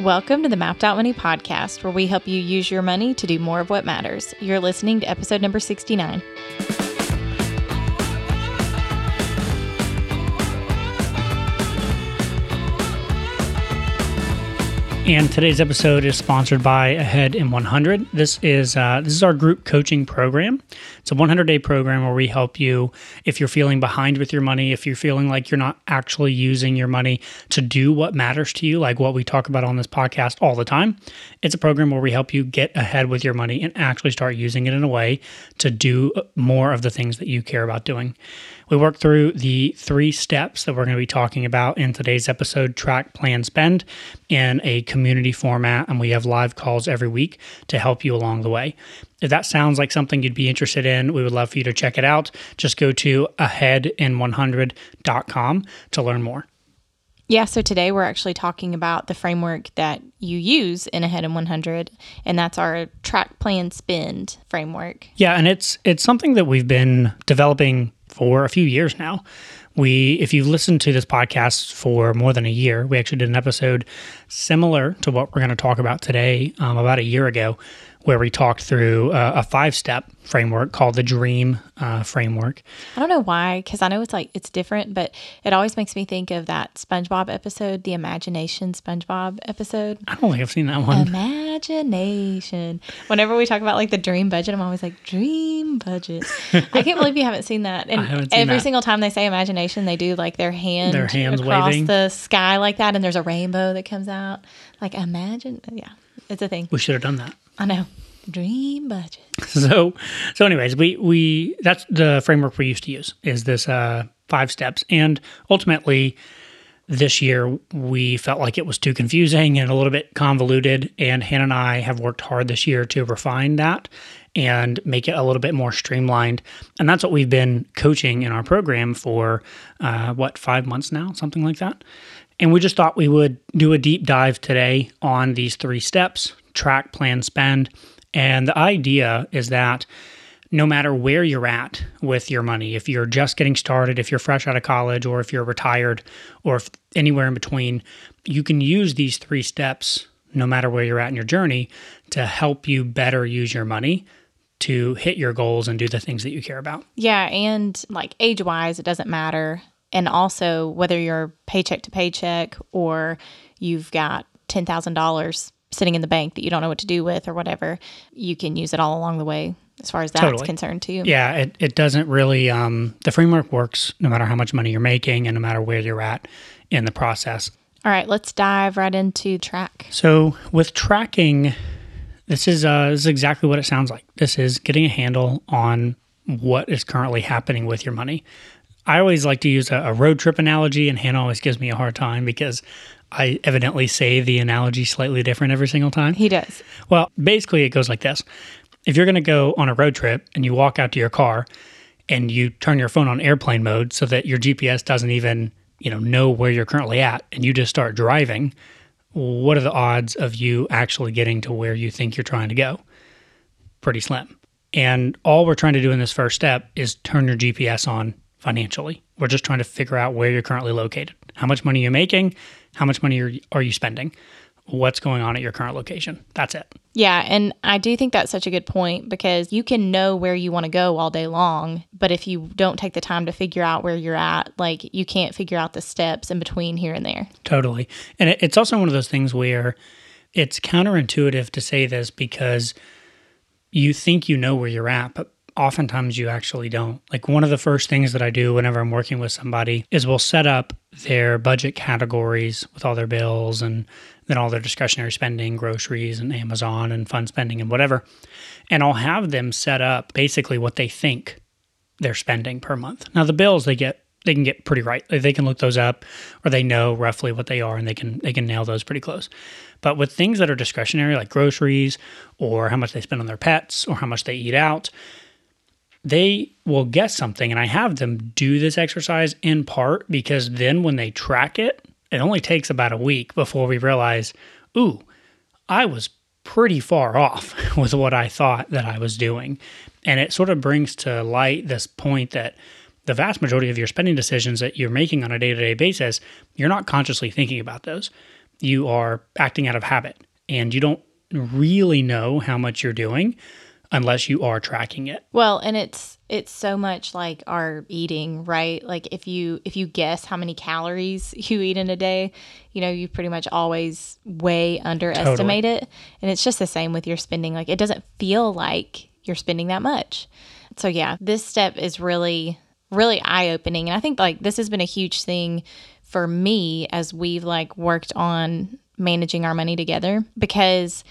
Welcome to the Mapped Out Money podcast, where we help you use your money to do more of what matters. You're listening to episode number 69. And today's episode is sponsored by Ahead in 100. This is uh, this is our group coaching program. It's a 100 day program where we help you if you're feeling behind with your money, if you're feeling like you're not actually using your money to do what matters to you, like what we talk about on this podcast all the time. It's a program where we help you get ahead with your money and actually start using it in a way to do more of the things that you care about doing. We work through the three steps that we're going to be talking about in today's episode track, plan, spend in a community format. And we have live calls every week to help you along the way. If that sounds like something you'd be interested in, we would love for you to check it out. Just go to aheadin100.com to learn more. Yeah, so today we're actually talking about the framework that you use in Ahead in 100, and that's our track plan spend framework. Yeah, and it's it's something that we've been developing for a few years now. We, if you've listened to this podcast for more than a year, we actually did an episode similar to what we're going to talk about today um, about a year ago where we talked through uh, a five step framework called the Dream uh, Framework. I don't know why, because I know it's like it's different, but it always makes me think of that SpongeBob episode, the Imagination SpongeBob episode. I don't think I've seen that one. Imagination. Whenever we talk about like the dream budget, I'm always like, dream budget. I can't believe you haven't seen that. And haven't seen every that. single time they say imagination, they do like their hand Their hands across waving. the sky like that, and there's a rainbow that comes out. Like imagine, yeah, it's a thing. We should have done that. I know. Dream budget. so so anyways we we that's the framework we used to use is this uh five steps. And ultimately this year we felt like it was too confusing and a little bit convoluted. And hannah and i have worked hard this year to refine that and make it a little bit more streamlined. And that's what we've been coaching in our program for uh, what five months now? Something like that. And we just thought we would do a deep dive today on these three steps track plan spend and the idea is that no matter where you're at with your money, if you're just getting started, if you're fresh out of college, or if you're retired, or if anywhere in between, you can use these three steps, no matter where you're at in your journey, to help you better use your money to hit your goals and do the things that you care about. Yeah, and like age wise, it doesn't matter. And also, whether you're paycheck to paycheck or you've got $10,000 sitting in the bank that you don't know what to do with or whatever, you can use it all along the way as far as that's Totally. concerned, too. Yeah, it, it doesn't really, um, the framework works no matter how much money you're making and no matter where you're at in the process. All right, let's dive right into track. So with tracking, this is uh, this is exactly what it sounds like. This is getting a handle on what is currently happening with your money. I always like to use a, a road trip analogy, and Hannah always gives me a hard time because I evidently say the analogy slightly different every single time. He does. Well, basically, it goes like this. If you're going to go on a road trip and you walk out to your car and you turn your phone on airplane mode so that your GPS doesn't even you know know where you're currently at and you just start driving what are the odds of you actually getting to where you think you're trying to go? Pretty slim. And all we're trying to do in this first step is turn your gps on financially. We're just trying to figure out where you're currently located. How much money you're making how much money are, are you spending what's going on at your current location that's it Yeah, and I do think that's such a good point because you can know where you want to go all day long, but if you don't take the time to figure out where you're at, like you can't figure out the steps in between here and there. Totally. And it's also one of those things where it's counterintuitive to say this because you think you know where you're at, but oftentimes you actually don't. Like one of the first things that I do whenever I'm working with somebody is we'll set up their budget categories with all their bills and then all their discretionary spending, groceries and Amazon and fund spending and whatever. And I'll have them set up basically what they think they're spending per month. Now the bills they get they can get pretty right. They can look those up or they know roughly what they are and they can they can nail those pretty close. But with things that are discretionary like groceries or how much they spend on their pets or how much they eat out, they will guess something and I have them do this exercise in part because then when they track it, it only takes about a week before we realize, ooh, I was pretty far off with what I thought that I was doing. And it sort of brings to light this point that the vast majority of your spending decisions that you're making on a day to day basis, you're not consciously thinking about those. you are acting out of habit and you don't really know how much you're doing unless you are tracking it. Well, and it's it's so much like our eating, right? Like if you if you guess how many calories you eat in a day, you know, you pretty much always way underestimate totally. it. And it's just the same with your spending. Like it doesn't feel like you're spending that much. So yeah, this step is really really eye-opening and I think like this has been a huge thing for me as we've like worked on managing our money together because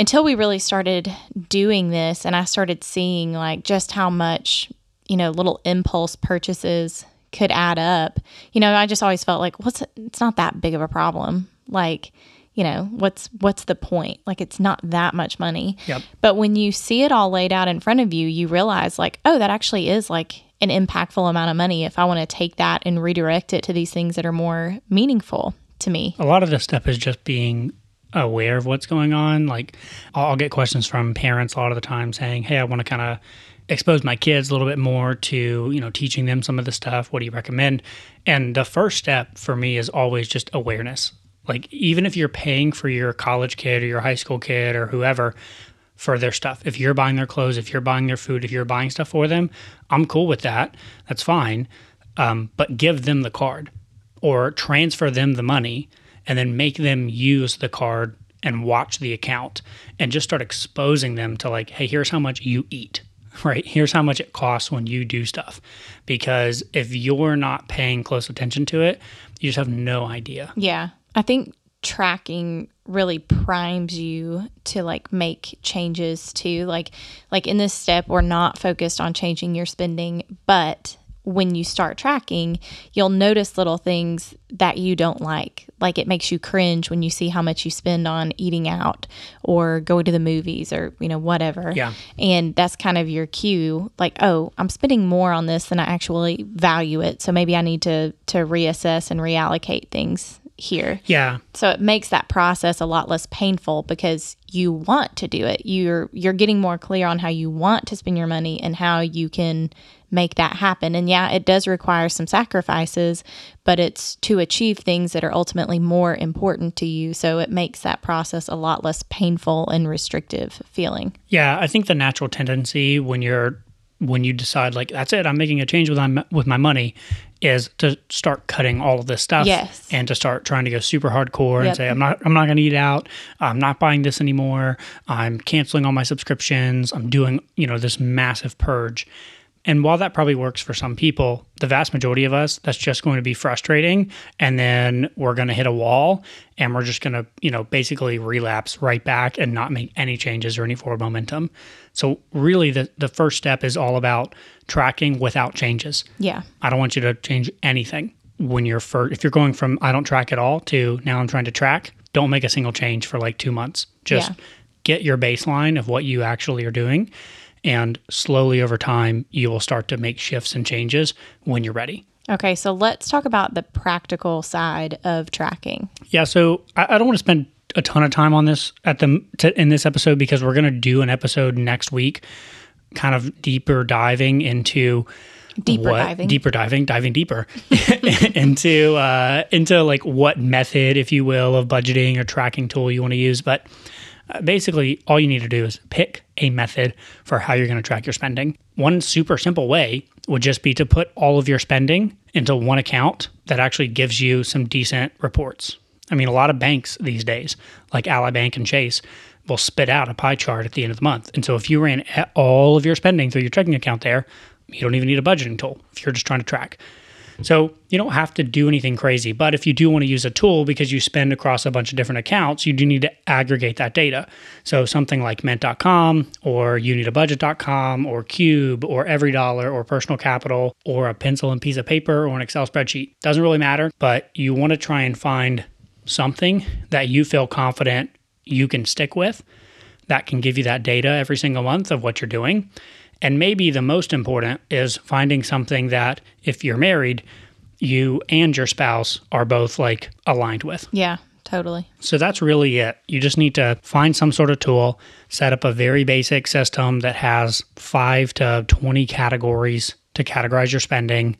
until we really started doing this and I started seeing like just how much, you know, little impulse purchases could add up. You know, I just always felt like what's it's not that big of a problem. Like, you know, what's what's the point? Like it's not that much money. Yep. But when you see it all laid out in front of you, you realize like, oh, that actually is like an impactful amount of money if I want to take that and redirect it to these things that are more meaningful to me. A lot of this stuff is just being aware of what's going on. Like I'll get questions from parents a lot of the time saying, "Hey, I want to kind of expose my kids a little bit more to, you know, teaching them some of the stuff. What do you recommend?" And the first step for me is always just awareness. Like even if you're paying for your college kid or your high school kid or whoever for their stuff, if you're buying their clothes, if you're buying their food, if you're buying stuff for them, I'm cool with that. That's fine. Um, but give them the card or transfer them the money and then make them use the card and watch the account and just start exposing them to like, hey, here's how much you eat, right? Here's how much it costs when you do stuff. Because if you're not paying close attention to it, you just have no idea. Yeah. I think tracking really primes you to like make changes too like like in this step we're not focused on changing your spending but when you start tracking, you'll notice little things that you don't like. Like it makes you cringe when you see how much you spend on eating out or going to the movies or, you know, whatever. Yeah. And that's kind of your cue like, oh, I'm spending more on this than I actually value it. So maybe I need to to reassess and reallocate things here. Yeah. So it makes that process a lot less painful because you want to do it. You're you're getting more clear on how you want to spend your money and how you can make that happen. And yeah, it does require some sacrifices, but it's to achieve things that are ultimately more important to you. So it makes that process a lot less painful and restrictive feeling. Yeah, I think the natural tendency when you're when you decide like that's it, I'm making a change with my with my money is to start cutting all of this stuff yes. and to start trying to go super hardcore yep. and say I'm not I'm not going to eat out. I'm not buying this anymore. I'm canceling all my subscriptions. I'm doing, you know, this massive purge. And while that probably works for some people, the vast majority of us, that's just going to be frustrating. And then we're going to hit a wall and we're just going to, you know, basically relapse right back and not make any changes or any forward momentum. So, really, the, the first step is all about tracking without changes. Yeah. I don't want you to change anything when you're first, if you're going from I don't track at all to now I'm trying to track, don't make a single change for like two months. Just yeah. get your baseline of what you actually are doing and slowly over time, you will start to make shifts and changes when you're ready. Okay, so let's talk about the practical side of tracking. Yeah, so I, I don't want to spend a ton of time on this at the to, in this episode because we're going to do an episode next week, kind of deeper diving into deeper what, diving, deeper diving, diving deeper into uh, into like what method, if you will, of budgeting or tracking tool you want to use, but basically, all you need to do is pick a method for how you're going to track your spending. One super simple way would just be to put all of your spending into one account that actually gives you some decent reports. I mean, a lot of banks these days, like Ally Bank and Chase, will spit out a pie chart at the end of the month. And so if you ran all of your spending through your checking account there, you don't even need a budgeting tool if you're just trying to track. Mm-hmm. So you don't have to do anything crazy. But if you do want to use a tool because you spend across a bunch of different accounts, you do need to aggregate that data. So something like mint.com or youneedabudget.com or Cube or Every Dollar or Personal Capital or a pencil and piece of paper or an Excel spreadsheet. Doesn't really matter, but you want to try and find something that you feel confident you can stick with that can give you that data every single month of what you're doing. And maybe the most important is finding something that if you're married, you and your spouse are both like aligned with. Yeah, totally. So that's really it. You just need to find some sort of tool, set up a very basic system that has 5 to 20 categories to categorize your spending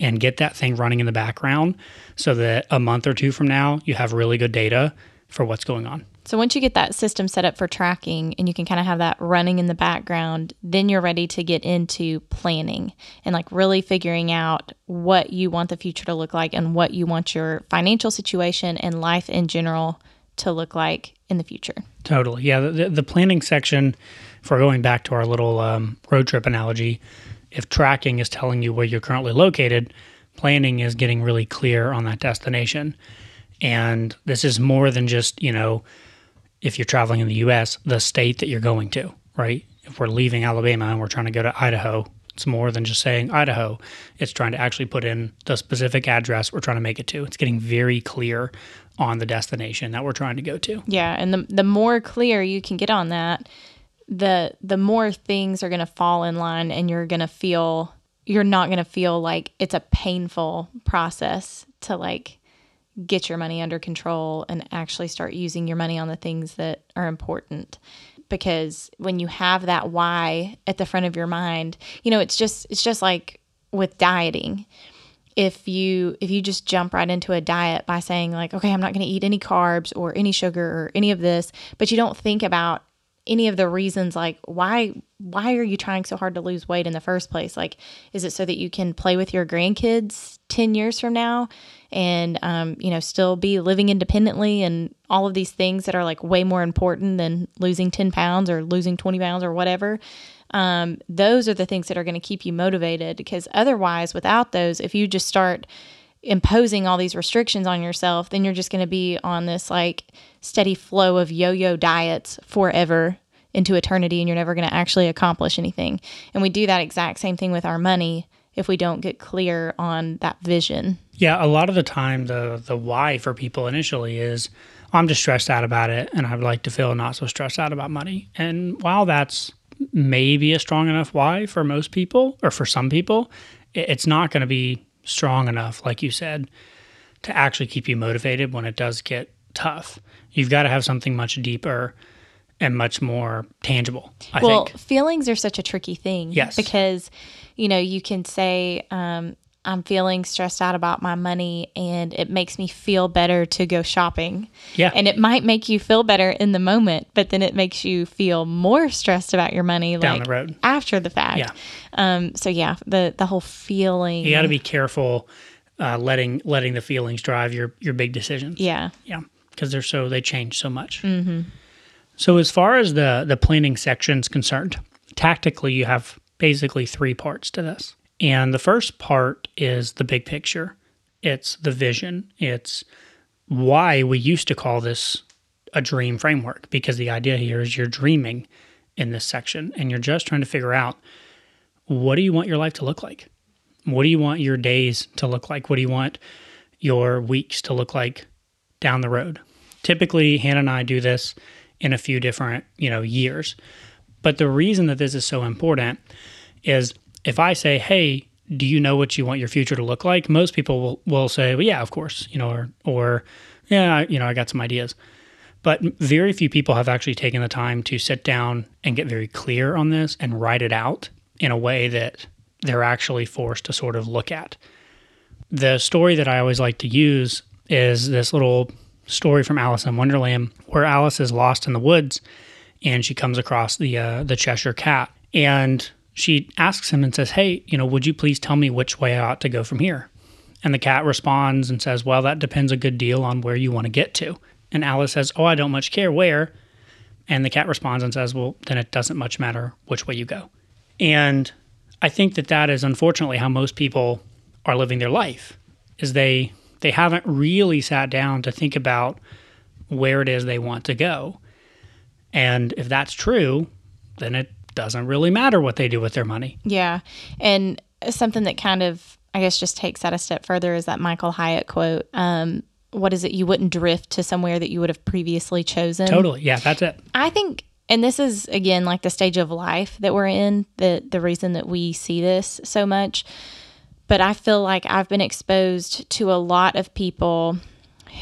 and get that thing running in the background so that a month or two from now you have really good data for what's going on. So once you get that system set up for tracking and you can kind of have that running in the background, then you're ready to get into planning and like really figuring out what you want the future to look like and what you want your financial situation and life in general to look like in the future. Totally. Yeah. The, the planning section, for going back to our little um, road trip analogy, if tracking is telling you where you're currently located, planning is getting really clear on that destination. And this is more than just, you know, if you're traveling in the US, the state that you're going to, right? If we're leaving Alabama and we're trying to go to Idaho, it's more than just saying Idaho. It's trying to actually put in the specific address we're trying to make it to. It's getting very clear on the destination that we're trying to go to. Yeah, and the the more clear you can get on that, the the more things are going to fall in line and you're going to feel you're not going to feel like it's a painful process to like get your money under control and actually start using your money on the things that are important. Because when you have that why at the front of your mind you know it's just it's just like with dieting. If you if you just jump right into a diet by saying like okay i'm not going to eat any carbs or any sugar or any of this but you don't think about any of the reasons like why why are you trying so hard to lose weight in the first place? Like is it so that you can play with your grandkids 10 years from now and um, you know still be living independently and all of these things that are like way more important than losing 10 pounds or losing 20 pounds or whatever um, those are the things that are going to keep you motivated because otherwise without those if you just start imposing all these restrictions on yourself then you're just going to be on this like steady flow of yo-yo diets forever into eternity and you're never going to actually accomplish anything. And we do that exact same thing with our money if we don't get clear on that vision. Yeah, a lot of the time the the why for people initially is I'm just stressed out about it and I'd like to feel not so stressed out about money. And while that's maybe a strong enough why for most people or for some people, it's not going to be strong enough like you said to actually keep you motivated when it does get tough. You've got to have something much deeper and much more tangible. I well, think. feelings are such a tricky thing. Yes. Because you know, you can say, um, I'm feeling stressed out about my money and it makes me feel better to go shopping. Yeah. And it might make you feel better in the moment, but then it makes you feel more stressed about your money Down like the road. after the fact. Yeah. Um so yeah, the the whole feeling You got to be careful uh, letting letting the feelings drive your your big decisions. Yeah. Yeah, because they're so they change so much. Mm-hmm. So as far as the the planning section is concerned, tactically you have basically three parts to this. And the first part is the big picture. It's the vision. It's why we used to call this a dream framework because the idea here is you're dreaming in this section and you're just trying to figure out what do you want your life to look like? What do you want your days to look like? What do you want your weeks to look like down the road? Typically, Hannah and I do this in a few different, you know, years. But the reason that this is so important is if I say, "Hey, do you know what you want your future to look like?" Most people will, will say, "Well, yeah, of course," you know, or or yeah, I, you know, I got some ideas. But very few people have actually taken the time to sit down and get very clear on this and write it out in a way that they're actually forced to sort of look at. The story that I always like to use is this little story from Alice in Wonderland where Alice is lost in the woods and she comes across the uh, the Cheshire Cat and she asks him and says, "Hey, you know, would you please tell me which way I ought to go from here?" And the cat responds and says, "Well, that depends a good deal on where you want to get to." And Alice says, "Oh, I don't much care where." And the cat responds and says, "Well, then it doesn't much matter which way you go." And I think that that is unfortunately how most people are living their life. Is they they haven't really sat down to think about where it is they want to go. And if that's true, then it doesn't really matter what they do with their money. Yeah. And something that kind of, I guess, just takes that a step further is that Michael Hyatt quote. Um, what is it? You wouldn't drift to somewhere that you would have previously chosen. Totally. Yeah, that's it. I think, and this is again like the stage of life that we're in, the the reason that we see this so much. But I feel like I've been exposed to a lot of people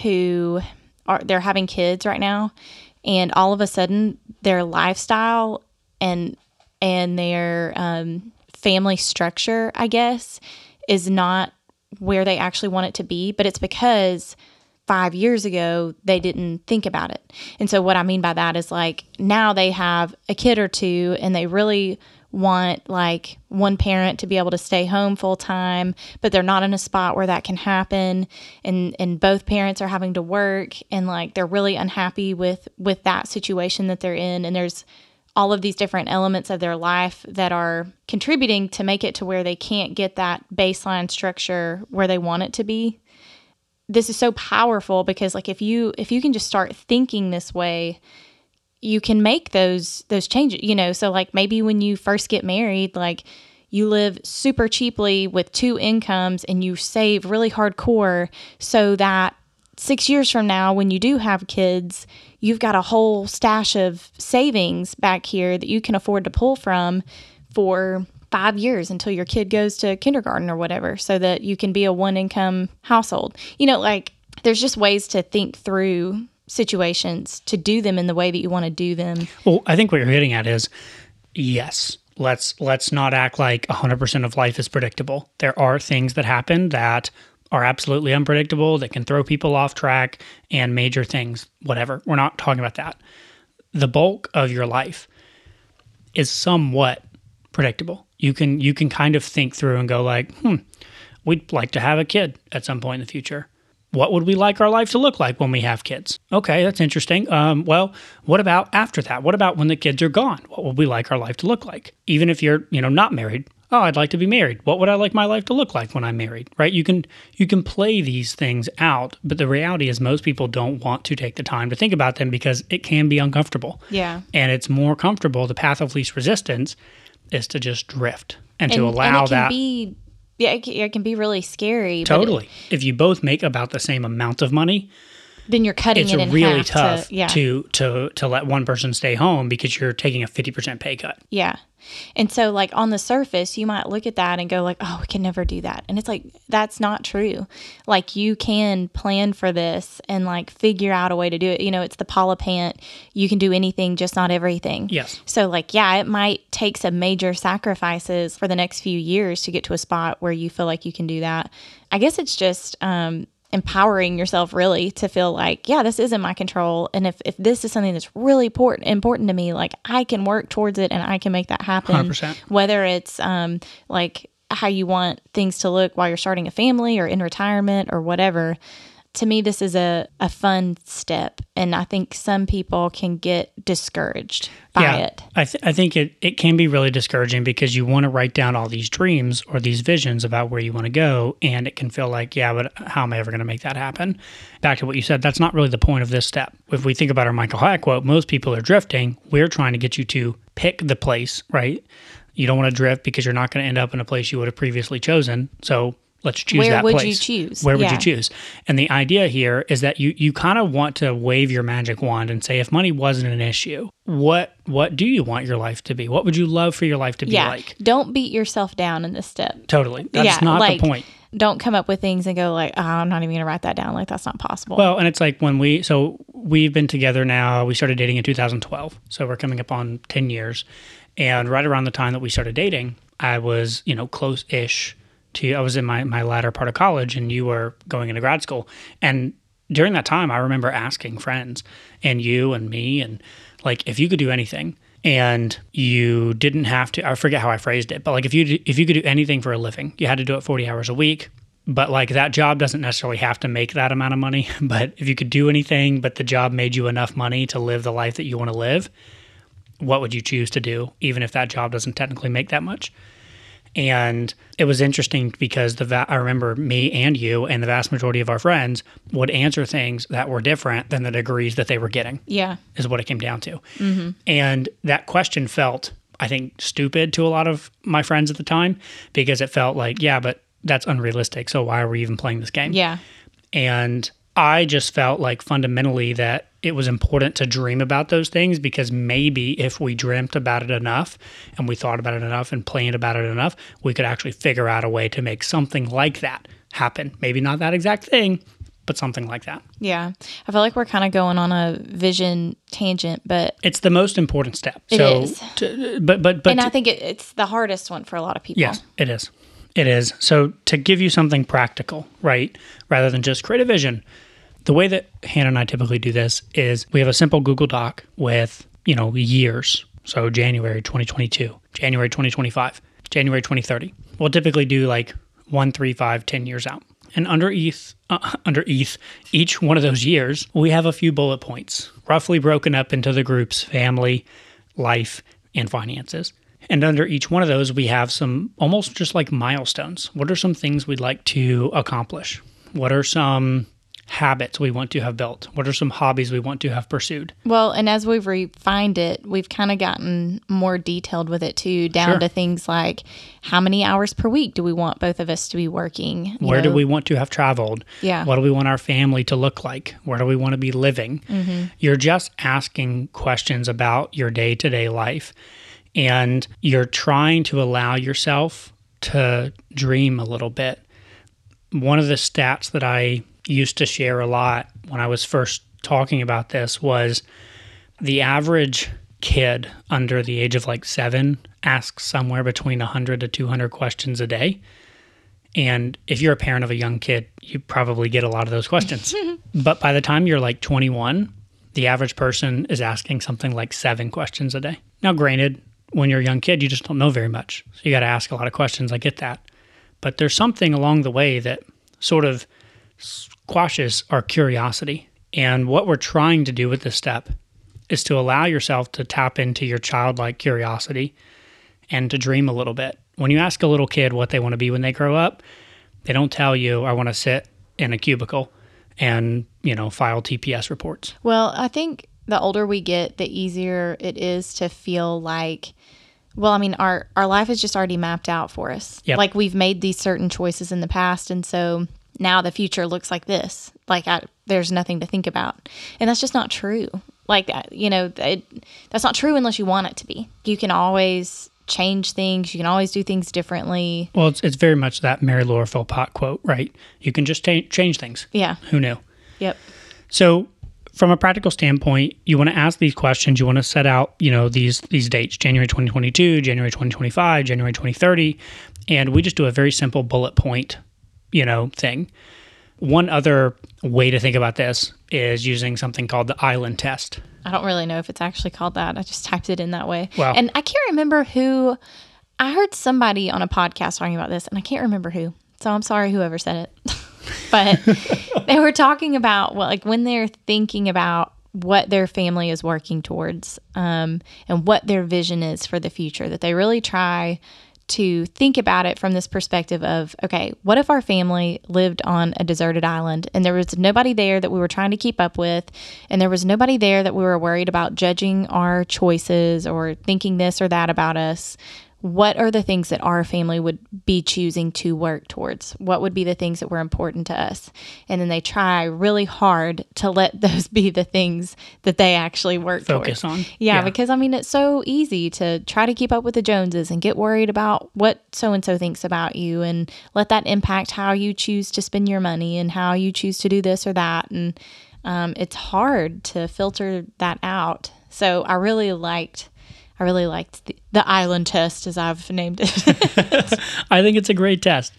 who are they're having kids right now, and all of a sudden their lifestyle and and their um, family structure, I guess, is not where they actually want it to be, but it's because five years ago they didn't think about it. And so, what I mean by that is like now they have a kid or two and they really want like one parent to be able to stay home full time but they're not in a spot where that can happen. And and both parents are having to work and like they're really unhappy with with that situation that they're in. And there's all of these different elements of their life that are contributing to make it to where they can't get that baseline structure where they want it to be. This is so powerful because like if you if you can just start thinking this way you can make those those changes you know? So like maybe when you first get married like you live super cheaply with two incomes and you save really hardcore so that six years from now when you do have kids you've got a whole stash of savings back here that you can afford to pull from for five years until your kid goes to kindergarten or whatever so that you can be a one income household. You know like there's just ways to think through situations to do them in the way that you want to do them. Well, I think what you're hitting at is yes. Let's let's not act like 100% of life is predictable. There are things that happen that are absolutely unpredictable that can throw people off track and major things, whatever. We're not talking about that. The bulk of your life is somewhat predictable. You can you can kind of think through and go like, "Hmm, we'd like to have a kid at some point in the future what would we like our life to look like when we have kids? Okay, that's interesting. Um, well, what about after that? What about when the kids are gone? What would we like our life to look like? Even if you're, you know, not married. Oh, I'd like to be married. What would I like my life to look like when I'm married? Right? You can you can play these things out, but the reality is most people don't want to take the time to think about them because it can be uncomfortable. Yeah. And it's more comfortable. The path of least resistance is to just drift and, and to allow and that. Be- yeah, it can, it can be really scary. Totally. It, if you both make about the same amount of money, then you're cutting it's it in really half tough to, yeah. to to to let one person stay home because you're taking a 50% pay cut. Yeah. And so like on the surface, you might look at that and go like, "Oh, we can never do that." And it's like that's not true. Like you can plan for this and like figure out a way to do it. You know, it's the Paula Pant, you can do anything, just not everything. Yes. So like, yeah, it might take some major sacrifices for the next few years to get to a spot where you feel like you can do that. I guess it's just um empowering yourself really to feel like yeah this is in my control and if, if this is something that's really important important to me like i can work towards it and i can make that happen 100%. whether it's um like how you want things to look while you're starting a family or in retirement or whatever to me this is a, a fun step and i think some people can get discouraged by yeah, it. I, th- I think it, it can be really discouraging because you want to write down all these dreams or these visions about where you want to go and it can feel like yeah but how am i ever going to make that happen? Back to what you said that's not really the point of this step. If we think about our michael hyatt quote most people are drifting. We're trying to get you to pick the place right? You don't want to drift because you're not going to end up in a place you would have previously chosen. So let's choose that. Where that would place. you choose? Where would you choose? And the idea here is that you you kind of want to wave your magic wand and say, if money wasn't an issue, what what do you want your life to be? What would you love for your life to be yeah like? don't beat yourself down in this step Totally. That's yeah not like the point. don't come up with things and go like oh, i'm not even gonna write that down like that's not possible Well, and it's like when we so we've been together now. We started dating in 2012, so we're coming up on 10 years. And right around the time that we started dating, I was you know close-ish to you. I was in my my latter part of college, and you were going into grad school. And during that time, I remember asking friends and you and me and like if you could do anything and you didn't have to I forget how I phrased it but like if you if you could do anything for a living you had to do it 40 hours a week but like that job doesn't necessarily have to make that amount of money but if you could do anything but the job made you enough money to live the life that you want to live what would you choose to do even if that job doesn't technically make that much and it was interesting because the va- I remember me and you and the vast majority of our friends would answer things that were different than the degrees that they were getting yeah is what it came down to. Mm-hmm. And that question felt, I think, stupid to a lot of my friends at the time because it felt like, yeah, but that's unrealistic. So why are we even playing this game? yeah And I just felt like fundamentally that it was important to dream about those things because maybe if we dreamt about it enough and we thought about it enough and planned about it enough, we could actually figure out a way to make something like that happen. Maybe not that exact thing, but something like that. Yeah. I feel like we're kind of going on a vision tangent, but It's the most important step. It so, is. To, but but but and to- I think it, it's the hardest one for a lot of people. Yes, it is. It is. So to give you something practical, right, rather than just create a vision, the way that Hannah and I typically do this is we have a simple Google Doc with, you know, years. So January 2022, January 2025, January 2030. We'll typically do like one, three, five, 10 years out. And under ETH, uh, under ETH, each one of those years, we have a few bullet points, roughly broken up into the groups family, life, and finances. And under each one of those, we have some almost just like milestones. What are some things we'd like to accomplish? What are some habits we want to have built? What are some hobbies we want to have pursued? Well, and as we've refined it, we've kind of gotten more detailed with it too, down Sure. to things like how many hours per week do we want both of us to be working? Where do we want to have traveled? Yeah. What do we want our family to look like? Where do we want to be living? Mm-hmm. You're just asking questions about your day to day life. And you're trying to allow yourself to dream a little bit. One of the stats that I used to share a lot when I was first talking about this was the average kid under the age of like seven asks somewhere between 100 to 200 questions a day. And if you're a parent of a young kid, you probably get a lot of those questions. but by the time you're like 21, the average person is asking something like seven questions a day. Now, granted, when you're a young kid, you just don't know very much. So you got to ask a lot of questions. I get that. But there's something along the way that sort of squashes our curiosity. And what we're trying to do with this step is to allow yourself to tap into your childlike curiosity and to dream a little bit. When you ask a little kid what they want to be when they grow up, they don't tell you, I want to sit in a cubicle and, you know, file TPS reports. Well, I think the older we get, the easier it is to feel like well, I mean, our our life is just already mapped out for us. Yep. Like we've made these certain choices in the past, and so now the future looks like this. Like I, there's nothing to think about, and that's just not true. Like uh, you know, it, that's not true unless you want it to be. You can always change things. You can always do things differently. Well, it's, it's very much that Mary Laura Philpott quote, right? You can just ta- change things. Yeah. Who knew? Yep. So, from a practical standpoint, you want to ask these questions. You want to set out, you know, these these dates: January 2022, January 2025, January 2030, and we just do a very simple bullet point, you know, thing. One other way to think about this is using something called the island test. I don't really know if it's actually called that. I just typed it in that way. Wow. And I can't remember who. I heard somebody on a podcast talking about this, and I can't remember who. So I'm sorry, whoever said it. but they were talking about well, like when they're thinking about what their family is working towards um, and what their vision is for the future, that they really try to think about it from this perspective of okay, what if our family lived on a deserted island and there was nobody there that we were trying to keep up with, and there was nobody there that we were worried about judging our choices or thinking this or that about us? What are the things that our family would be choosing to work towards? What would be the things that were important to us? And then they try really hard to let those be the things that they actually work Focus towards. on. Yeah, Yeah. because I mean, it's so easy to try to keep up with the Joneses and get worried about what so and so thinks about you and let that impact how you choose to spend your money and how you choose to do this or that. And um, it's hard to filter that out. So I really liked. I really liked the, the island test, as I've named it. I think it's a great test.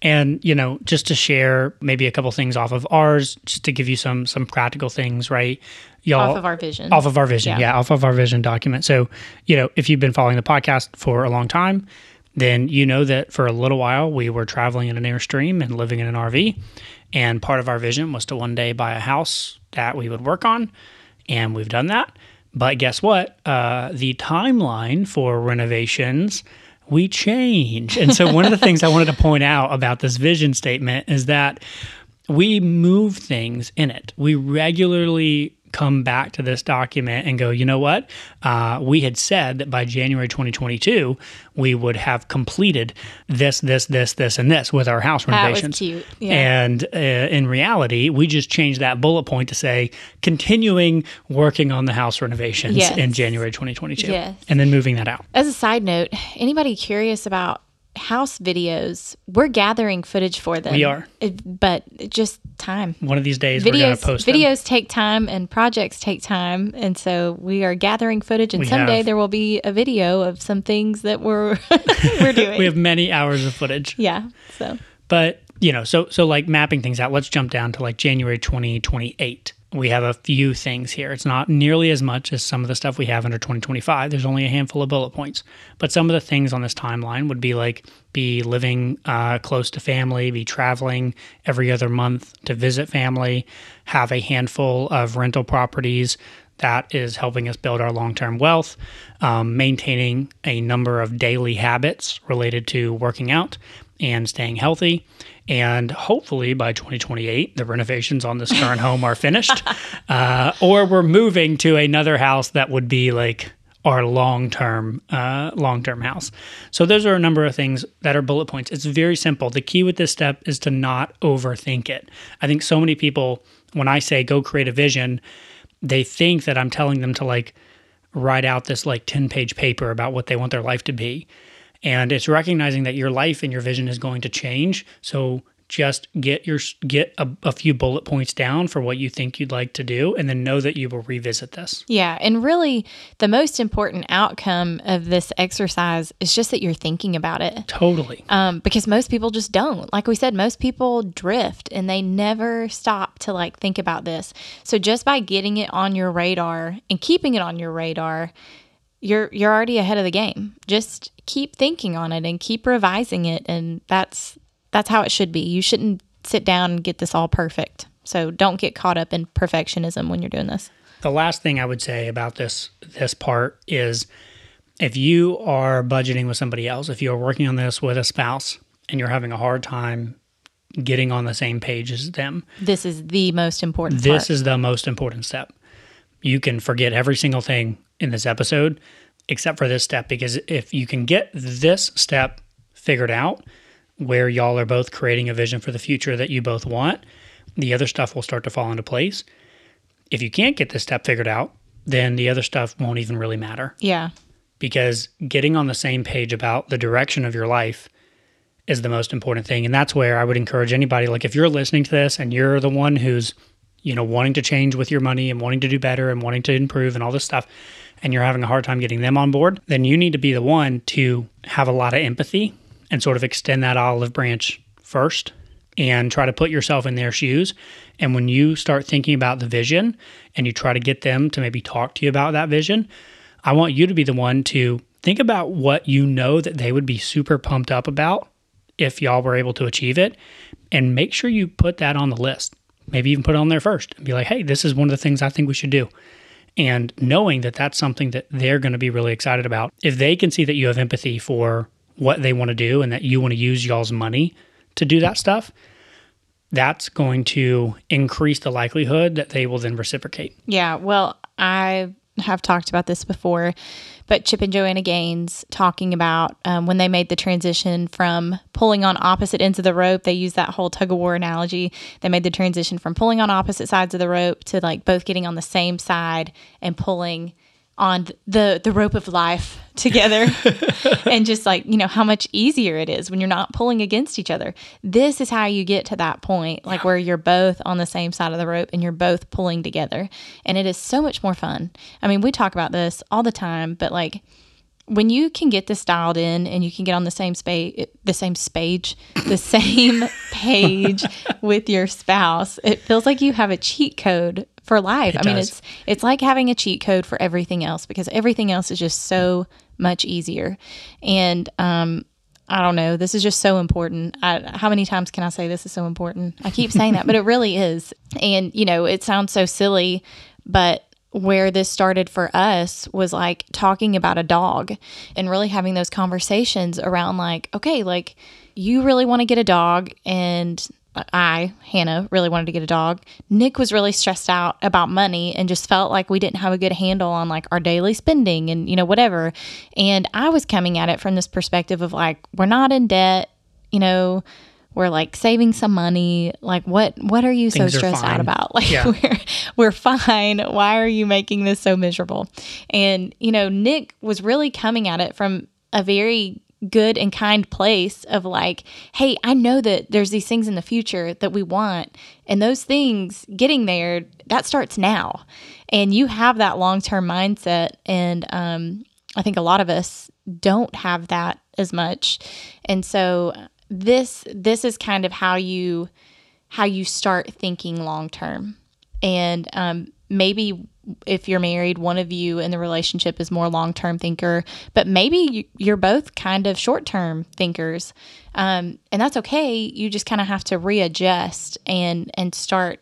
And, you know, just to share maybe a couple things off of ours, just to give you some some practical things, right? Y'all off of our vision. off of our vision Yeah. yeah. off of our vision document so you know if you've been following the podcast for a long time then you know that for a little while we were traveling in an airstream and living in an rv and part of our vision was to one day buy a house that we would work on and we've done that but guess what uh, the timeline for renovations we change and so one of the things i wanted to point out about this vision statement is that we move things in it. We regularly come back to this document and go, you know what? Uh, we had said that by January 2022, we would have completed this, this, this, this, and this with our house That was renovations. cute. Yeah. And uh, in reality, we just changed that bullet point to say continuing working on the house renovations Yes. in January 2022 Yes. and then moving that out. As a side note, anybody curious about house videos, we're gathering footage for them. We are. It- but just time. One of these days we're going Videos to post them. videos take time and projects take time, and so we are gathering footage. And We someday have- there will be a video of some things that we're we're doing. We have many hours of footage. yeah. So But, you know, so so like mapping things out, let's jump down to like January 2028. We have a few things here. It's not nearly as much as some of the stuff we have under 2025. There's only a handful of bullet points. But some of the things on this timeline would be like be living uh, close to family, be traveling every other month to visit family, have a handful of rental properties that is helping us build our long term wealth, um, maintaining a number of daily habits related to working out and staying healthy. And hopefully by 2028, the renovations on this current home are finished, uh, or we're moving to another house that would be like our long term uh, long term house. So those are a number of things that are bullet points. It's very simple. The key with this step is to not overthink it. I think so many people, when I say go create a vision, they think that I'm telling them to like write out this like 10 page paper about what they want their life to be. And it's recognizing that your life and your vision is going to change. So just get your get a, a few bullet points down for what you think you'd like to do and then know that you will revisit this. yeah, and really, the most important outcome of this exercise is just that you're thinking about it. Totally. um, because most people just don't. Like we said, most people drift and they never stop to like think about this. So just by getting it on your radar and keeping it on your radar, you're you're already ahead of the game. Just keep thinking on it and keep revising it, and that's that's how it should be. You shouldn't sit down and get this all perfect. So don't get caught up in perfectionism when you're doing this. The last thing I would say about this this part is if you are budgeting with somebody else, if you're working on this with a spouse and you're having a hard time getting on the same page as them, This is the most important this part. is the most important step. You can forget every single thing in this episode except for this step because if you can get this step figured out where y'all are both creating a vision for the future that you both want, the other stuff will start to fall into place. If you can't get this step figured out, then the other stuff won't even really matter yeah. because getting on the same page about the direction of your life is the most important thing and that's where i would encourage anybody like if you're listening to this and you're the one who's you know wanting to change with your money and wanting to do better and wanting to improve and all this stuff and you're having a hard time getting them on board then you need to be the one to have a lot of empathy and sort of extend that olive branch first and try to put yourself in their shoes. And when you start thinking about the vision and you try to get them to maybe talk to you about that vision, I want you to be the one to think about what you know that they would be super pumped up about if y'all were able to achieve it and make sure you put that on the list. Maybe even put it on there first and be like, hey, this is one of the things I think we should do. And knowing that that's something that they're going to be really excited about. If they can see that you have empathy for what they want to do and that you want to use y'all's money to do that stuff, that's going to increase the likelihood that they will then reciprocate. Yeah, well, I have talked about this before, but Chip and Joanna Gaines talking about um, when they made the transition from pulling on opposite ends of the rope. They use that whole tug of war analogy. They made the transition from pulling on opposite sides of the rope to like both getting on the same side and pulling on the the rope of life together and just like you know how much easier it is when you're not pulling against each other. This is how you get to that point like where you're both on the same side of the rope and you're both pulling together. And it is so much more fun. I mean we talk about this all the time but like when you can get this dialed in and you can get on the same space the same page the same page with your spouse it feels like you have a cheat code for life It i mean it's it's like having a cheat code for everything else because everything else is just so much easier and um I don't know. This is just so important. I, how many times can I say this is so important? I keep saying that, but it really is. And, you know, it sounds so silly, but where this started for us was like talking about a dog and really having those conversations around like, okay, like you really want to get a dog and I, Hannah, really wanted to get a dog. Nick was really stressed out about money and just felt like we didn't have a good handle on like our daily spending and, you know, whatever. And I was coming at it from this perspective of like, we're not in debt, you know, we're like saving some money. Like, what, what are you Things so stressed out about? Like, Yeah. we're, we're fine. Why are you making this so miserable? And, you know, Nick was really coming at it from a very good and kind place of like, hey, I know that there's these things in the future that we want. And those things getting there, that starts now. And you have that long term mindset. And um, I think a lot of us don't have that as much. And so this this is kind of how you how you start thinking long term. And um, maybe if you're married, one of you in the relationship is more long term thinker, but maybe you're both kind of short term thinkers, um, and that's okay. You just kind of have to readjust and and start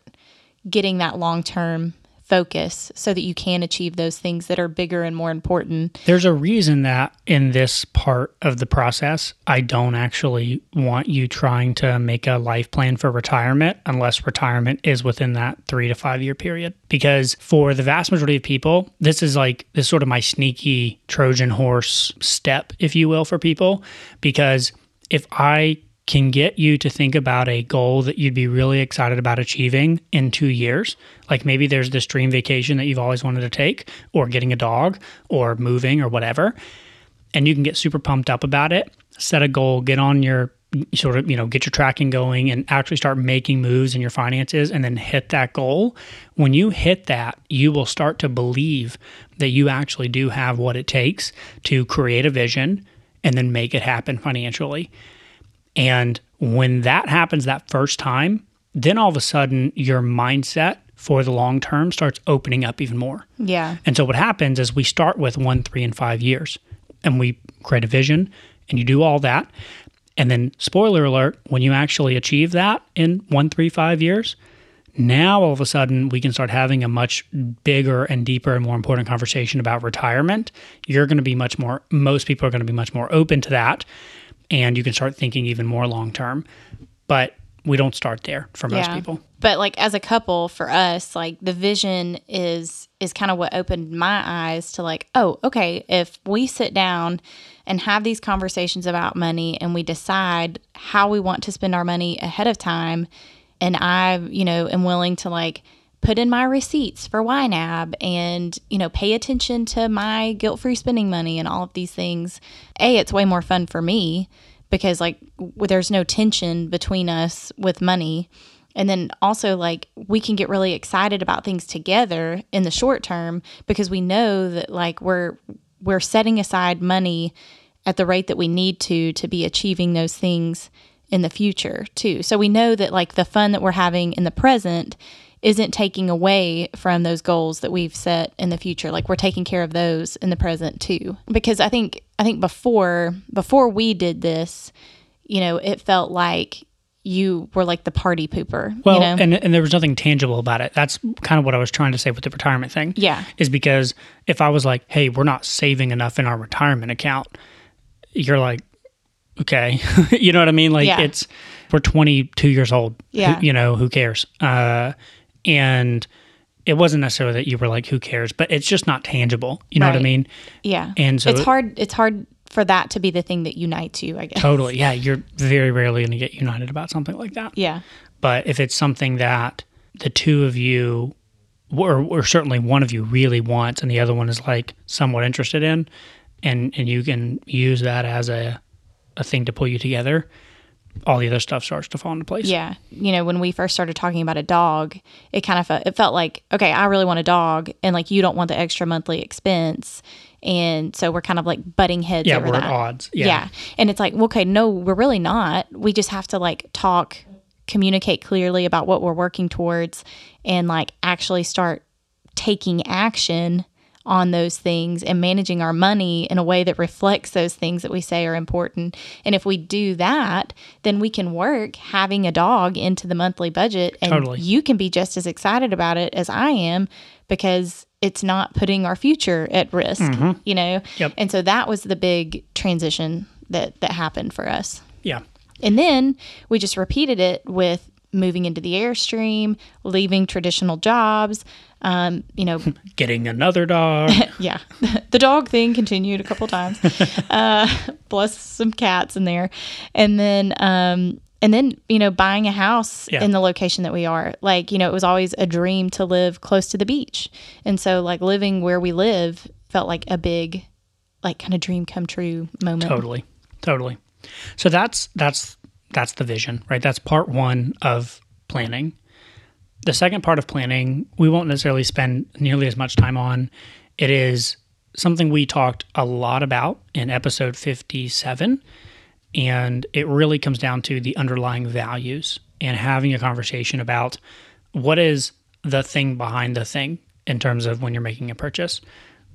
getting that long term focus so that you can achieve those things that are bigger and more important. There's a reason that in this part of the process, I don't actually want you trying to make a life plan for retirement unless retirement is within that three to five year period. Because for the vast majority of people, this is like this sort of my sneaky Trojan horse step, if you will, for people. Because if I can get you to think about a goal that you'd be really excited about achieving in two years. Like maybe there's this dream vacation that you've always wanted to take, or getting a dog, or moving, or whatever. And you can get super pumped up about it. Set a goal, get on your sort of, you know, get your tracking going and actually start making moves in your finances and then hit that goal. When you hit that, you will start to believe that you actually do have what it takes to create a vision and then make it happen financially. And when that happens that first time, then all of a sudden your mindset for the long term starts opening up even more. Yeah. And so what happens is we start with one, three, and five years and we create a vision and you do all that. And then, spoiler alert, when you actually achieve that in one, three, five years, now all of a sudden we can start having a much bigger and deeper and more important conversation about retirement. You're going to be much more, most people are going to be much more open to that and you can start thinking even more long term. But we don't start there for most yeah. people. But like as a couple for us, like the vision is is kind of what opened my eyes to like, oh, okay, if we sit down and have these conversations about money and we decide how we want to spend our money ahead of time and I, you know, am willing to like put in my receipts for YNAB and, you know, pay attention to my guilt free spending money and all of these things. A, it's way more fun for me because, like, there's no tension between us with money. And then also, like, we can get really excited about things together in the short term because we know that, like, we're, we're setting aside money at the rate that we need to to be achieving those things in the future too. So we know that like the fun that we're having in the present isn't taking away from those goals that we've set in the future. Like we're taking care of those in the present too. Because i think i think before before we did this you know it felt like you were like the party pooper well you know? and, and there was nothing tangible about it. That's kind of what i was trying to say with the retirement thing. Yeah. Is because if i was like hey we're not saving enough in our retirement account you're like okay. You know what i mean? Like yeah. it's we're 22 years old. Yeah. Who, you know who cares? Uh and it wasn't necessarily that you were like who cares but it's just not tangible. You know right. what i mean? Yeah. And so it's hard it's hard for that to be the thing that unites you i guess. Totally. Yeah you're very rarely going to get united about something like that. Yeah. But if it's something that the two of you or, or certainly one of you really wants and the other one is like somewhat interested in and and you can use that as a a thing to pull you together all the other stuff starts to fall into place. Yeah. You know, when we first started talking about a dog, it kind of felt, it felt like, okay, I really want a dog and like you don't want the extra monthly expense. And so we're kind of like butting heads yeah, over we're that. at odds. Yeah. yeah. And it's like, okay, no, we're really not. We just have to like talk, communicate clearly about what we're working towards and like actually start taking action on those things and managing our money in a way that reflects those things that we say are important. And if we do that, then we can work having a dog into the monthly budget and totally. you can be just as excited about it as I am because it's not putting our future at risk, mm-hmm. you know? Yep. And so that was the big transition that that happened for us. Yeah. And then we just repeated it with moving into the Airstream, leaving traditional jobs, um, you know, getting another dog. yeah, the dog thing continued a couple times, uh, plus some cats in there, and then um, and then you know buying a house Yeah. in the location that we are. Like you know, it was always a dream to live close to the beach, and so like living where we live felt like a big, like kind of dream come true moment. Totally. Totally. So that's that's that's the vision, right? That's part 1 of planning. The second part of planning, we won't necessarily spend nearly as much time on. It is something we talked a lot about in episode 57 and it really comes down to the underlying values and having a conversation about what is the thing behind the thing in terms of when you're making a purchase.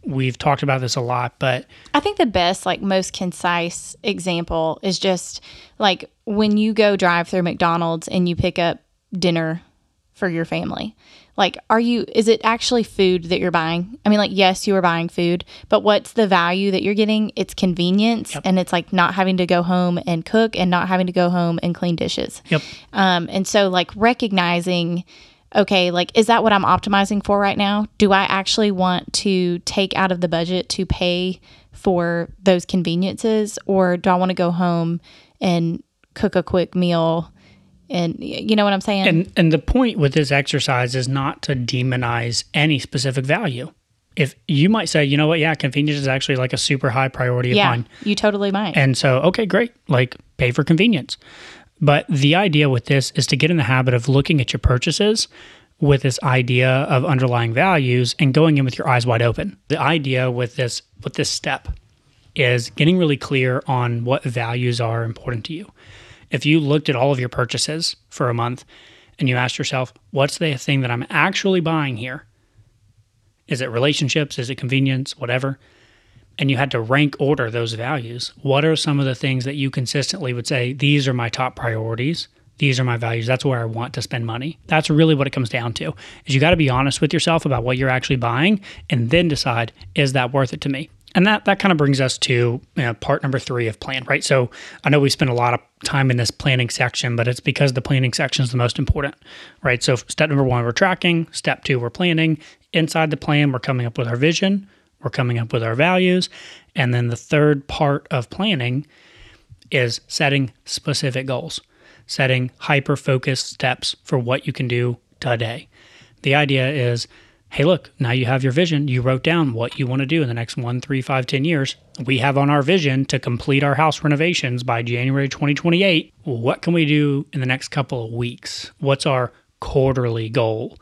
We've talked about this a lot, but I think the best, like most concise example is just like when you go drive through McDonald's and you pick up dinner for your family. Like, are you, is it actually food that you're buying? I mean, like, yes, you are buying food, but what's the value that you're getting? It's convenience Yep. and it's like not having to go home and cook and not having to go home and clean dishes. yep, Um, and so, like, recognizing, okay, like, is that what I'm optimizing for right now? Do I actually want to take out of the budget to pay for those conveniences, or do I want to go home and cook a quick meal? And you know what I'm saying? And and the point with this exercise is not to demonize any specific value. If you might say, you know what, yeah, convenience is actually like a super high priority of yeah, mine. you totally might. And so, okay, great. Like pay for convenience. But the idea with this is to get in the habit of looking at your purchases with this idea of underlying values and going in with your eyes wide open. The idea with this with this step is getting really clear on what values are important to you. If you looked at all of your purchases for a month and you asked yourself, what's the thing that I'm actually buying here? Is it relationships? Is it convenience? Whatever and you had to rank order those values, what are some of the things that you consistently would say, these are my top priorities? These are my values. That's where I want to spend money. That's really what it comes down to. Is you got to be honest with yourself about what you're actually buying and then decide is that worth it to me? And that that kind of brings us to you know, part number 3 of plan, right? So I know we spend a lot of time in this planning section, but it's because the planning section is the most important, right? So step number 1 we're tracking, step 2 we're planning. Inside the plan we're coming up with our vision, we're coming up with our values. And then the third part of planning is setting specific goals, setting hyper focused steps for what you can do today. The idea is hey, look, now you have your vision. You wrote down what you want to do in the next one, three, five, ten years. We have on our vision to complete our house renovations by January 2028. What can we do in the next couple of weeks? What's our quarterly goal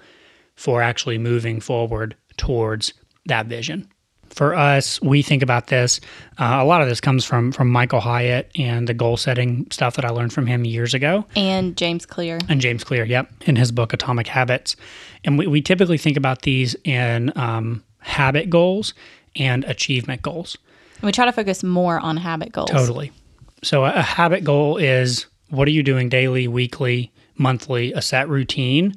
for actually moving forward towards that vision? For us, we think about this. Uh, a lot of this comes from from Michael Hyatt and the goal setting stuff that I learned from him years ago, and James Clear. and James Clear. Yep, in his book Atomic Habits, and we, we typically think about these in um, habit goals and achievement goals. And We try to focus more on habit goals. Totally. So a, a habit goal is what are you doing daily, weekly, monthly, a set routine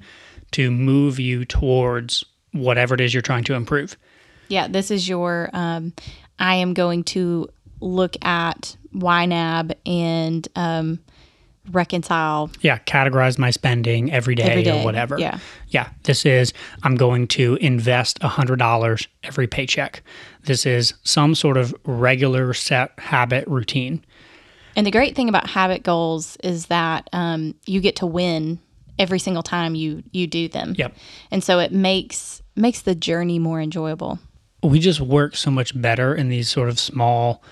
to move you towards whatever it is you're trying to improve. Yeah, this is your. Um, I am going to look at YNAB and um, reconcile yeah, categorize my spending every day, every day or whatever. Yeah, Yeah, this is I'm going to invest $100 every paycheck. This is some sort of regular set habit routine. and the great thing about habit goals is that um, you get to win every single time you you do them. Yep. and so it makes makes the journey more enjoyable. We just work so much better in these sort of small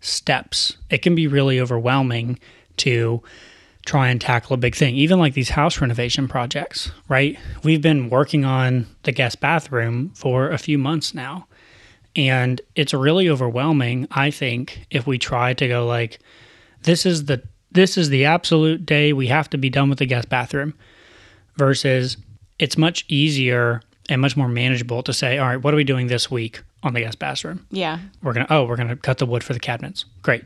steps. It can be really overwhelming to try and tackle a big thing, even like these house renovation projects, right? We've been working on the guest bathroom for a few months now. And it's really overwhelming, I think, if we try to go like, this is the this is the absolute day we have to be done with the guest bathroom versus it's much easier and much more manageable to say, all right, what are we doing this week on the guest bathroom? Yeah, We're gonna oh, we're gonna cut the wood for the cabinets. Great.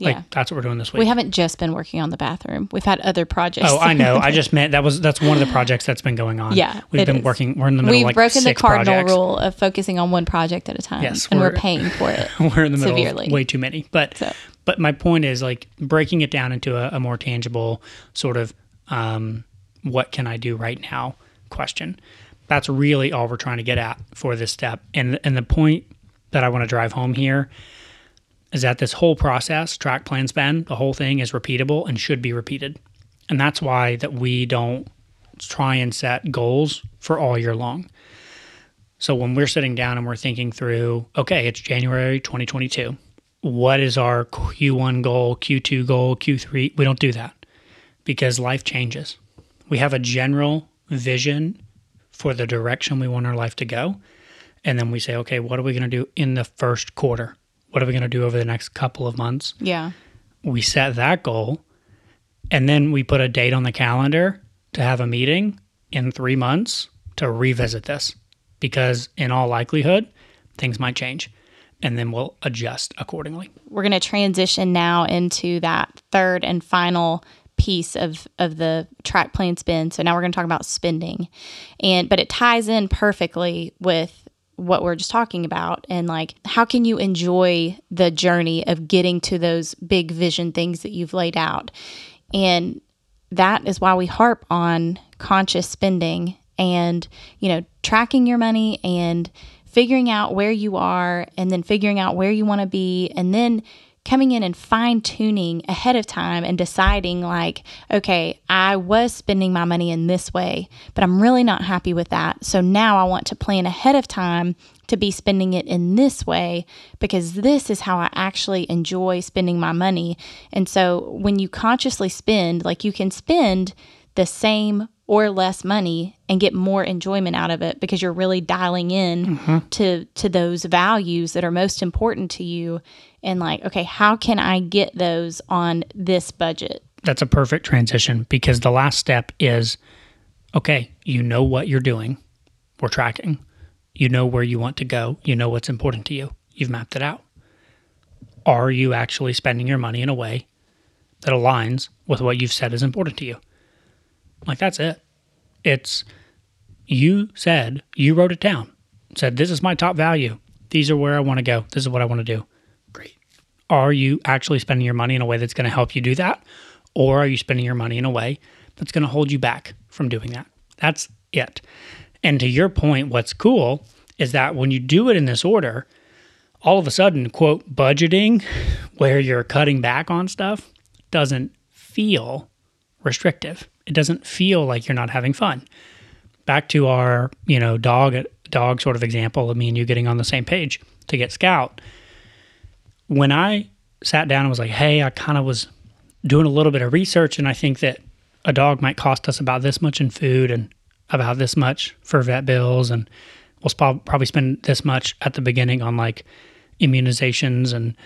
Like yeah. that's what we're doing this week. we haven't just been working on the bathroom. We've had other projects. Oh, I know. I just meant that was that's one of the projects that's been going on. Yeah, we've been is. working. We're in the middle We've of like broken the cardinal projects. rule of focusing on one project at a time. Yes, and we're, we're- paying for it. We're in the middle Severely. of way too many. But So- but my point is like breaking it down into a, a more tangible sort of um, what can I do right now question. That's really all we're trying to get at for this step. And and the point that I want to drive home here is that this whole process, track plan spend, the whole thing is repeatable and should be repeated. And that's why that we don't try and set goals for all year long. So when we're sitting down and we're thinking through, okay, it's January 2022. what is our Q1 goal, Q2 goal, Q3. We don't do that because life changes. We have a general vision for the direction we want our life to go. And then we say, okay, what are we going to do in the first quarter? What are we going to do over the next couple of months? Yeah. We set that goal. And then we put a date on the calendar to have a meeting in three months to revisit this because, in all likelihood, things might change and then we'll adjust accordingly. We're going to transition now into that third and final piece of of the track plan spend. So now we're going to talk about spending. And but it ties in perfectly with what we're just talking about and like how can you enjoy the journey of getting to those big vision things that you've laid out. And that is why we harp on conscious spending and, you know, tracking your money and figuring out where you are and then figuring out where you want to be and then coming in and fine tuning ahead of time and deciding, like, okay, I was spending my money in this way, but I'm really not happy with that. So now I want to plan ahead of time to be spending it in this way because this is how I actually enjoy spending my money. And so when you consciously spend, like, you can spend the same or less money and get more enjoyment out of it because you're really dialing in mm-hmm. to to those values that are most important to you. And like okay how can i get those on this budget? That's a perfect transition because the last step is okay you know what you're doing. We're tracking. You know where you want to go. You know what's important to you. You've mapped it out. Are you actually spending your money in a way that aligns with what you've said is important to you like that's it. It's you said, you wrote it down, said, this is my top value. These are where I want to go. This is what I want to do. Great. Are you actually spending your money in a way that's going to help you do that? Or are you spending your money in a way that's going to hold you back from doing that? That's it. And to your point, what's cool is that when you do it in this order, all of a sudden, quote, budgeting, where you're cutting back on stuff, doesn't feel restrictive it doesn't feel like you're not having fun. Back to our, you know, dog dog sort of example of me and you getting on the same page to get scout. When I sat down and was like, "Hey, I kind of was doing a little bit of research and I think that a dog might cost us about this much in food and about this much for vet bills and we'll probably spend this much at the beginning on like immunizations and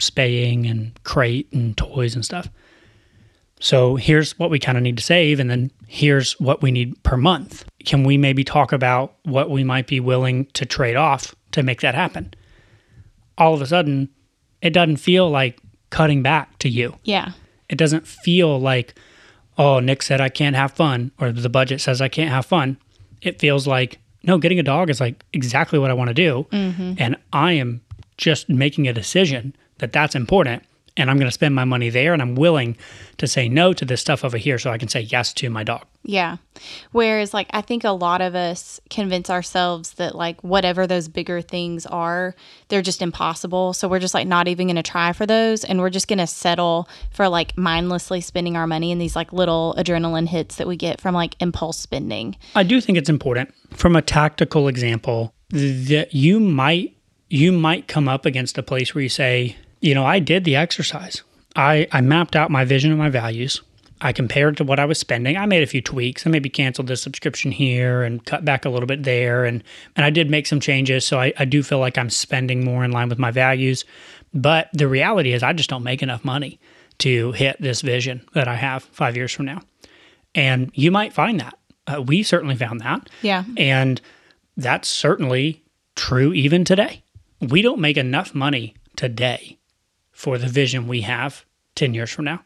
spaying and crate and toys and stuff. So here's what we kind of need to save, and then here's what we need per month. Can we maybe talk about what we might be willing to trade off to make that happen? All of a sudden, it doesn't feel like cutting back to you. Yeah. It doesn't feel like, oh, Nick said I can't have fun, or the budget says I can't have fun. It feels like, no, getting a dog is like exactly what I want to do. Mm-hmm. And I am just making a decision that that's important and I'm going to spend my money there and I'm willing to say no to this stuff over here so I can say yes to my dog. Yeah. Whereas like I think a lot of us convince ourselves that like whatever those bigger things are, they're just impossible. So we're just like not even going to try for those and we're just going to settle for like mindlessly spending our money in these like little adrenaline hits that we get from like impulse spending. I do think it's important from a tactical example that you might you might come up against a place where you say you know, I did the exercise. I, I mapped out my vision and my values. I compared to what I was spending. I made a few tweaks. I maybe canceled this subscription here and cut back a little bit there. And, and I did make some changes. So I, I do feel like I'm spending more in line with my values. But the reality is, I just don't make enough money to hit this vision that I have five years from now. And you might find that. Uh, we certainly found that. Yeah. And that's certainly true even today. We don't make enough money today for the vision we have 10 years from now.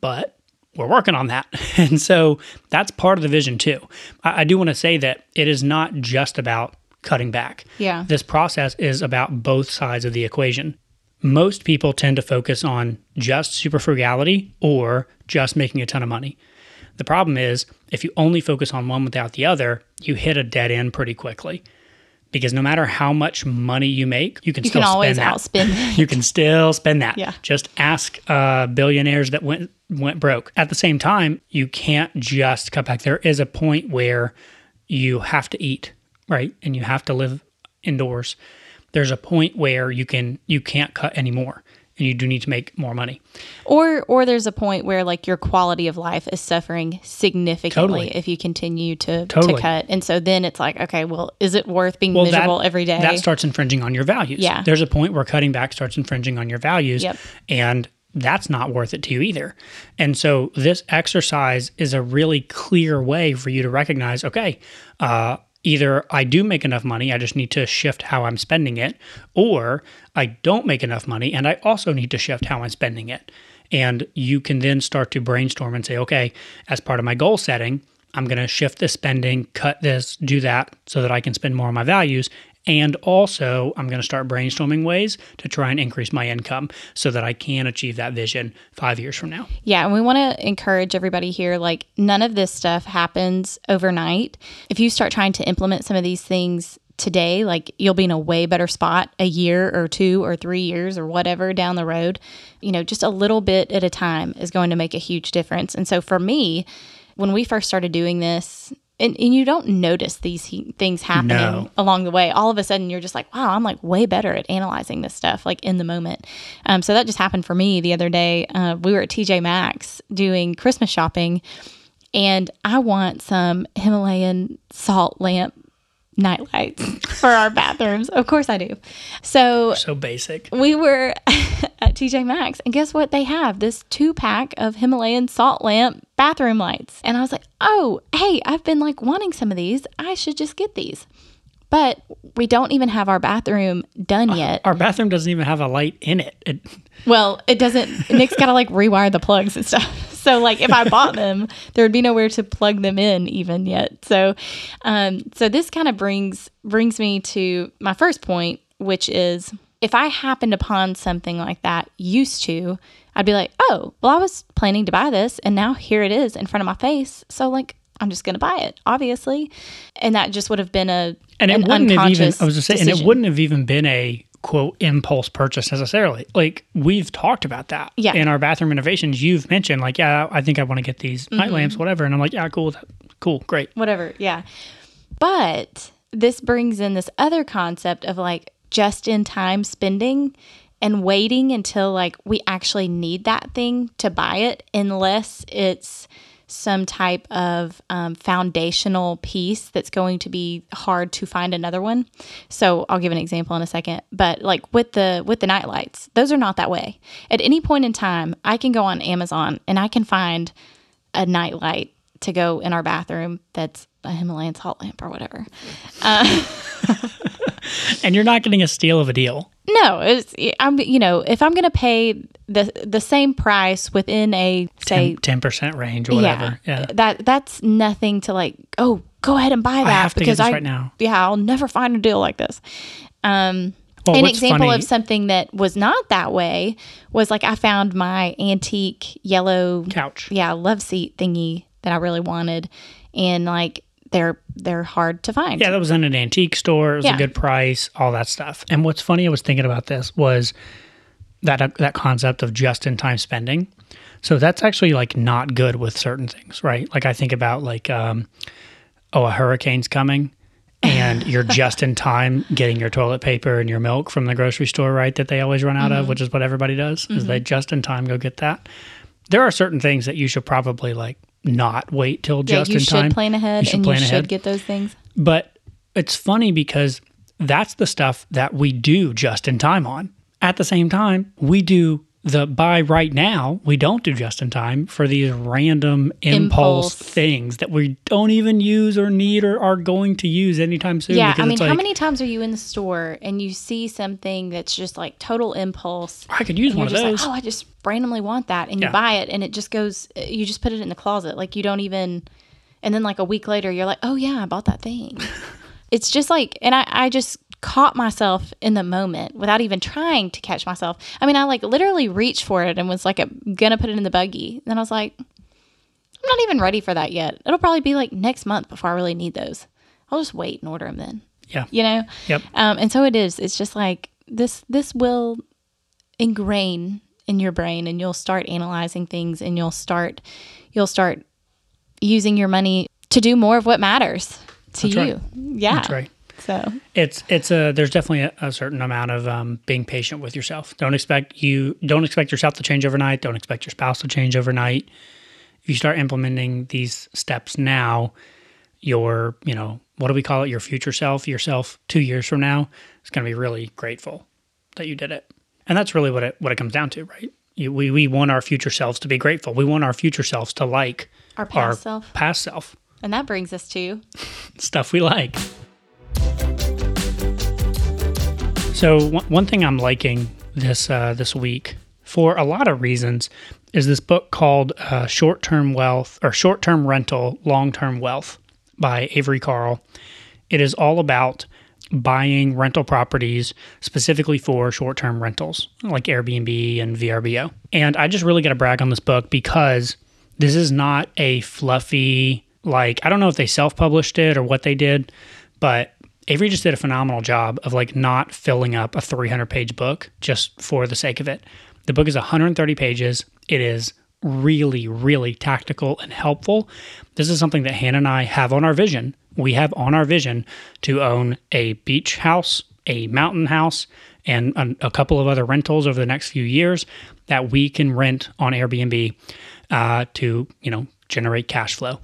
But we're working on that. And so that's part of the vision too. I, I do want to say that it is not just about cutting back. Yeah. This process is about both sides of the equation. Most people tend to focus on just super frugality or just making a ton of money. The problem is, if you only focus on one without the other, you hit a dead end pretty quickly because no matter how much money you make, you can you still can always spend that. outspend. you can still spend that. Yeah. Just ask uh, billionaires that went went broke. At the same time, you can't just cut back. There is a point where you have to eat, right, and you have to live indoors. there's a point where you can you can't cut anymore and you do need to make more money. Or or there's a point where like your quality of life is suffering significantly Totally. if you continue to, Totally. to cut. And so then it's like, okay, well, is it worth being Well, miserable that, every day? That starts infringing on your values. Yeah. There's a point where cutting back starts infringing on your values. Yep. And that's not worth it to you either. And so this exercise is a really clear way for you to recognize, okay, uh, either I do make enough money, I just need to shift how I'm spending it, or I don't make enough money and I also need to shift how I'm spending it. And you can then start to brainstorm and say, okay, as part of my goal setting, I'm going to shift the spending, cut this, do that so that I can spend more on my values. And also, I'm going to start brainstorming ways to try and increase my income so that I can achieve that vision five years from now. Yeah, and we want to encourage everybody here like none of this stuff happens overnight. If you start trying to implement some of these things today, like you'll be in a way better spot a year or two or 3 years or whatever down the road. You know, just a little bit at a time is going to make a huge difference. And so for me, when we first started doing this, and, and you don't notice these he- things happening No. along the way. All of a sudden, you're just like, wow, I'm like way better at analyzing this stuff, like in the moment. Um, so that just happened for me the other day. Uh, we were at TJ Maxx doing Christmas shopping, and I want some Himalayan salt lamp night lights for our bathrooms. Of course, I do. So So basic. we were at TJ Maxx, and guess what? They have this two pack of Himalayan salt lamp bathroom lights. And I was like, oh, hey, I've been like wanting some of these. I should just get these. But we don't even have our bathroom done yet. Our bathroom doesn't even have a light in it. it Well, it doesn't. Nick's got to like rewire the plugs and stuff. So like if I bought them, there would be nowhere to plug them in even yet. So, um, so this kind of brings brings me to my first point, which is if I happened upon something like that used to, I'd be like, oh, well, I was planning to buy this, and now here it is in front of my face. So like. I'm just going to buy it, obviously, and that just would have been a and it wouldn't have even I was just saying, and it wouldn't have even been a quote impulse purchase necessarily. Like we've talked about that Yeah. in our bathroom renovations. You've mentioned like, yeah, I think I want to get these Mm-hmm. night lamps, whatever, and I'm like, yeah, cool, cool, great. whatever. Yeah. But this brings in this other concept of like just in time spending and waiting until like we actually need that thing to buy it, unless it's some type of um, foundational piece that's going to be hard to find another one. So I'll give an example in a second. But like with the with the night lights, those are not that way. At any point in time, I can go on Amazon and I can find a night light to go in our bathroom that's a Himalayan salt lamp or whatever. And you're not getting a steal of a deal. No, it's I'm you know if I'm gonna pay the the same price within a say Ten percent range or whatever. Yeah. that that's nothing to like oh go ahead and buy that have to get because this I right now. yeah I'll never find a deal like this. Um, Well, an example funny- of something that was not that way was like I found my antique yellow Couch. yeah love seat thingy that I really wanted, and like they're they're hard to find. Yeah, that was in an antique store. It was Yeah. a good price, all that stuff. And what's funny, I was thinking about this was that that concept of just in time spending. So that's actually like not good with certain things, right? Like I think about like, um, oh, a hurricane's coming, and you're just in time getting your toilet paper and your milk from the grocery store, right? That they always run out Mm-hmm. of, which is what everybody does. Is they just in time go get that. There are certain things that you should probably like not wait till Yeah, just in time. you should plan ahead You should and plan you ahead. should get those things. But it's funny because that's the stuff that we do just in time on. At the same time, we do the buy right now. We don't do just in time for these random impulse, Impulse. things that we don't even use or need or are going to use anytime soon. Yeah, I mean, it's how many times are you in the store and you see something that's just like total impulse? I could use one of those. like, oh, I just randomly want that, and you Yeah. buy it, and it just goes. You just put it in the closet, like you don't even. And then like a week later, you're like, oh yeah, I bought that thing. it's just like, and I, I just caught myself in the moment without even trying to catch myself. I mean, I like literally reached for it and was like, I'm gonna put it in the buggy. Then I was like, I'm not even ready for that yet. It'll probably be like next month before I really need those. I'll just wait and order them then. yeah. You know. Yep. Um, and so it is. It's just like this. This will ingrain in your brain, and you'll start analyzing things, and you'll start, you'll start using your money to do more of what matters to That's you. right. Yeah. That's right. So it's it's a there's definitely a, a certain amount of um, being patient with yourself. Don't expect you don't expect yourself to change overnight. Don't expect your spouse to change overnight. If you start implementing these steps now, your you know what do we call it? Your future self, yourself two years from now is going to be really grateful that you did it. And that's really what it what it comes down to, right? You, we we want our future selves to be grateful. We want our future selves to like our past self. Past self. And that brings us to stuff we like. So one thing I'm liking this uh, this week for a lot of reasons is this book called uh, Short Term Wealth or Short Term Rental Long Term Wealth by Avery Carl. It is all about buying rental properties specifically for short term rentals like Airbnb and VRBO. And I just really got to brag on this book because this is not a fluffy, like, I don't know if they self published it or what they did, but Avery just did a phenomenal job of like not filling up a 300 page book just for the sake of it. The book is 130 pages. It is really, really tactical and helpful. This is something that Hannah and I have on our vision. We have on our vision to own a beach house, a mountain house, and a, a couple of other rentals over the next few years that we can rent on Airbnb uh, to, you know, generate cash flow.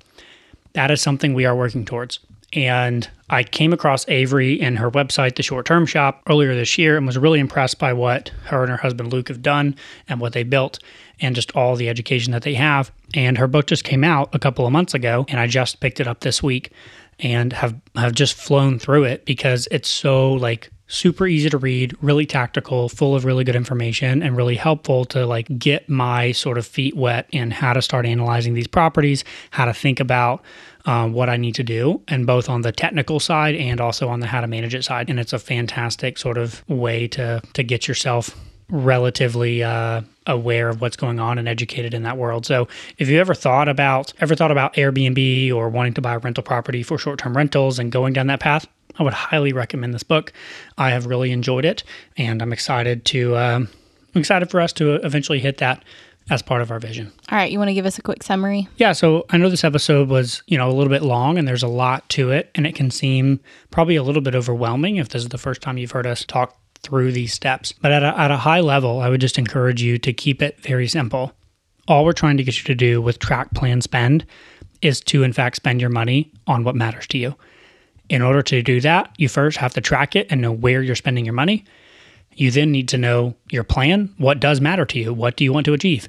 That is something we are working towards. And I came across Avery and her website, The Short Term Shop, earlier this year and was really impressed by what her and her husband Luke have done and what they built and just all the education that they have. And her book just came out a couple of months ago, and I just picked it up this week and have, have just flown through it because it's so like super easy to read, really tactical, full of really good information, and really helpful to like get my sort of feet wet in how to start analyzing these properties, how to think about um, what I need to do, and both on the technical side and also on the how to manage it side. And it's a fantastic sort of way to to get yourself relatively uh, aware of what's going on and educated in that world. So if you ever thought about ever thought about Airbnb or wanting to buy a rental property for short-term rentals and going down that path, I would highly recommend this book. I have really enjoyed it, and I'm excited to um, I'm excited for us to eventually hit that as part of our vision. All right, you want to give us a quick summary? Yeah, so I know this episode was, you know, a little bit long and there's a lot to it and it can seem probably a little bit overwhelming if this is the first time you've heard us talk through these steps. But at a, at a high level, I would just encourage you to keep it very simple. All we're trying to get you to do with track plan spend is to in fact spend your money on what matters to you. In order to do that, you first have to track it and know where you're spending your money. You then need to know your plan. What does matter to you? What do you want to achieve?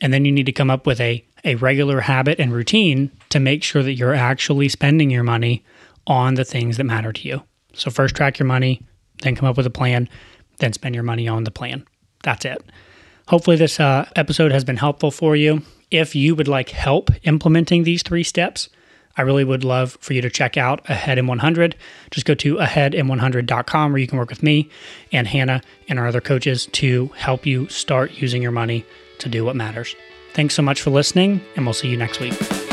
And then you need to come up with a, a regular habit and routine to make sure that you're actually spending your money on the things that matter to you. So, first track your money, then come up with a plan, then spend your money on the plan. That's it. Hopefully, this uh, episode has been helpful for you. If you would like help implementing these three steps, I really would love for you to check out Ahead M100. Just go to aheadm100.com where you can work with me and Hannah and our other coaches to help you start using your money to do what matters. Thanks so much for listening, and we'll see you next week.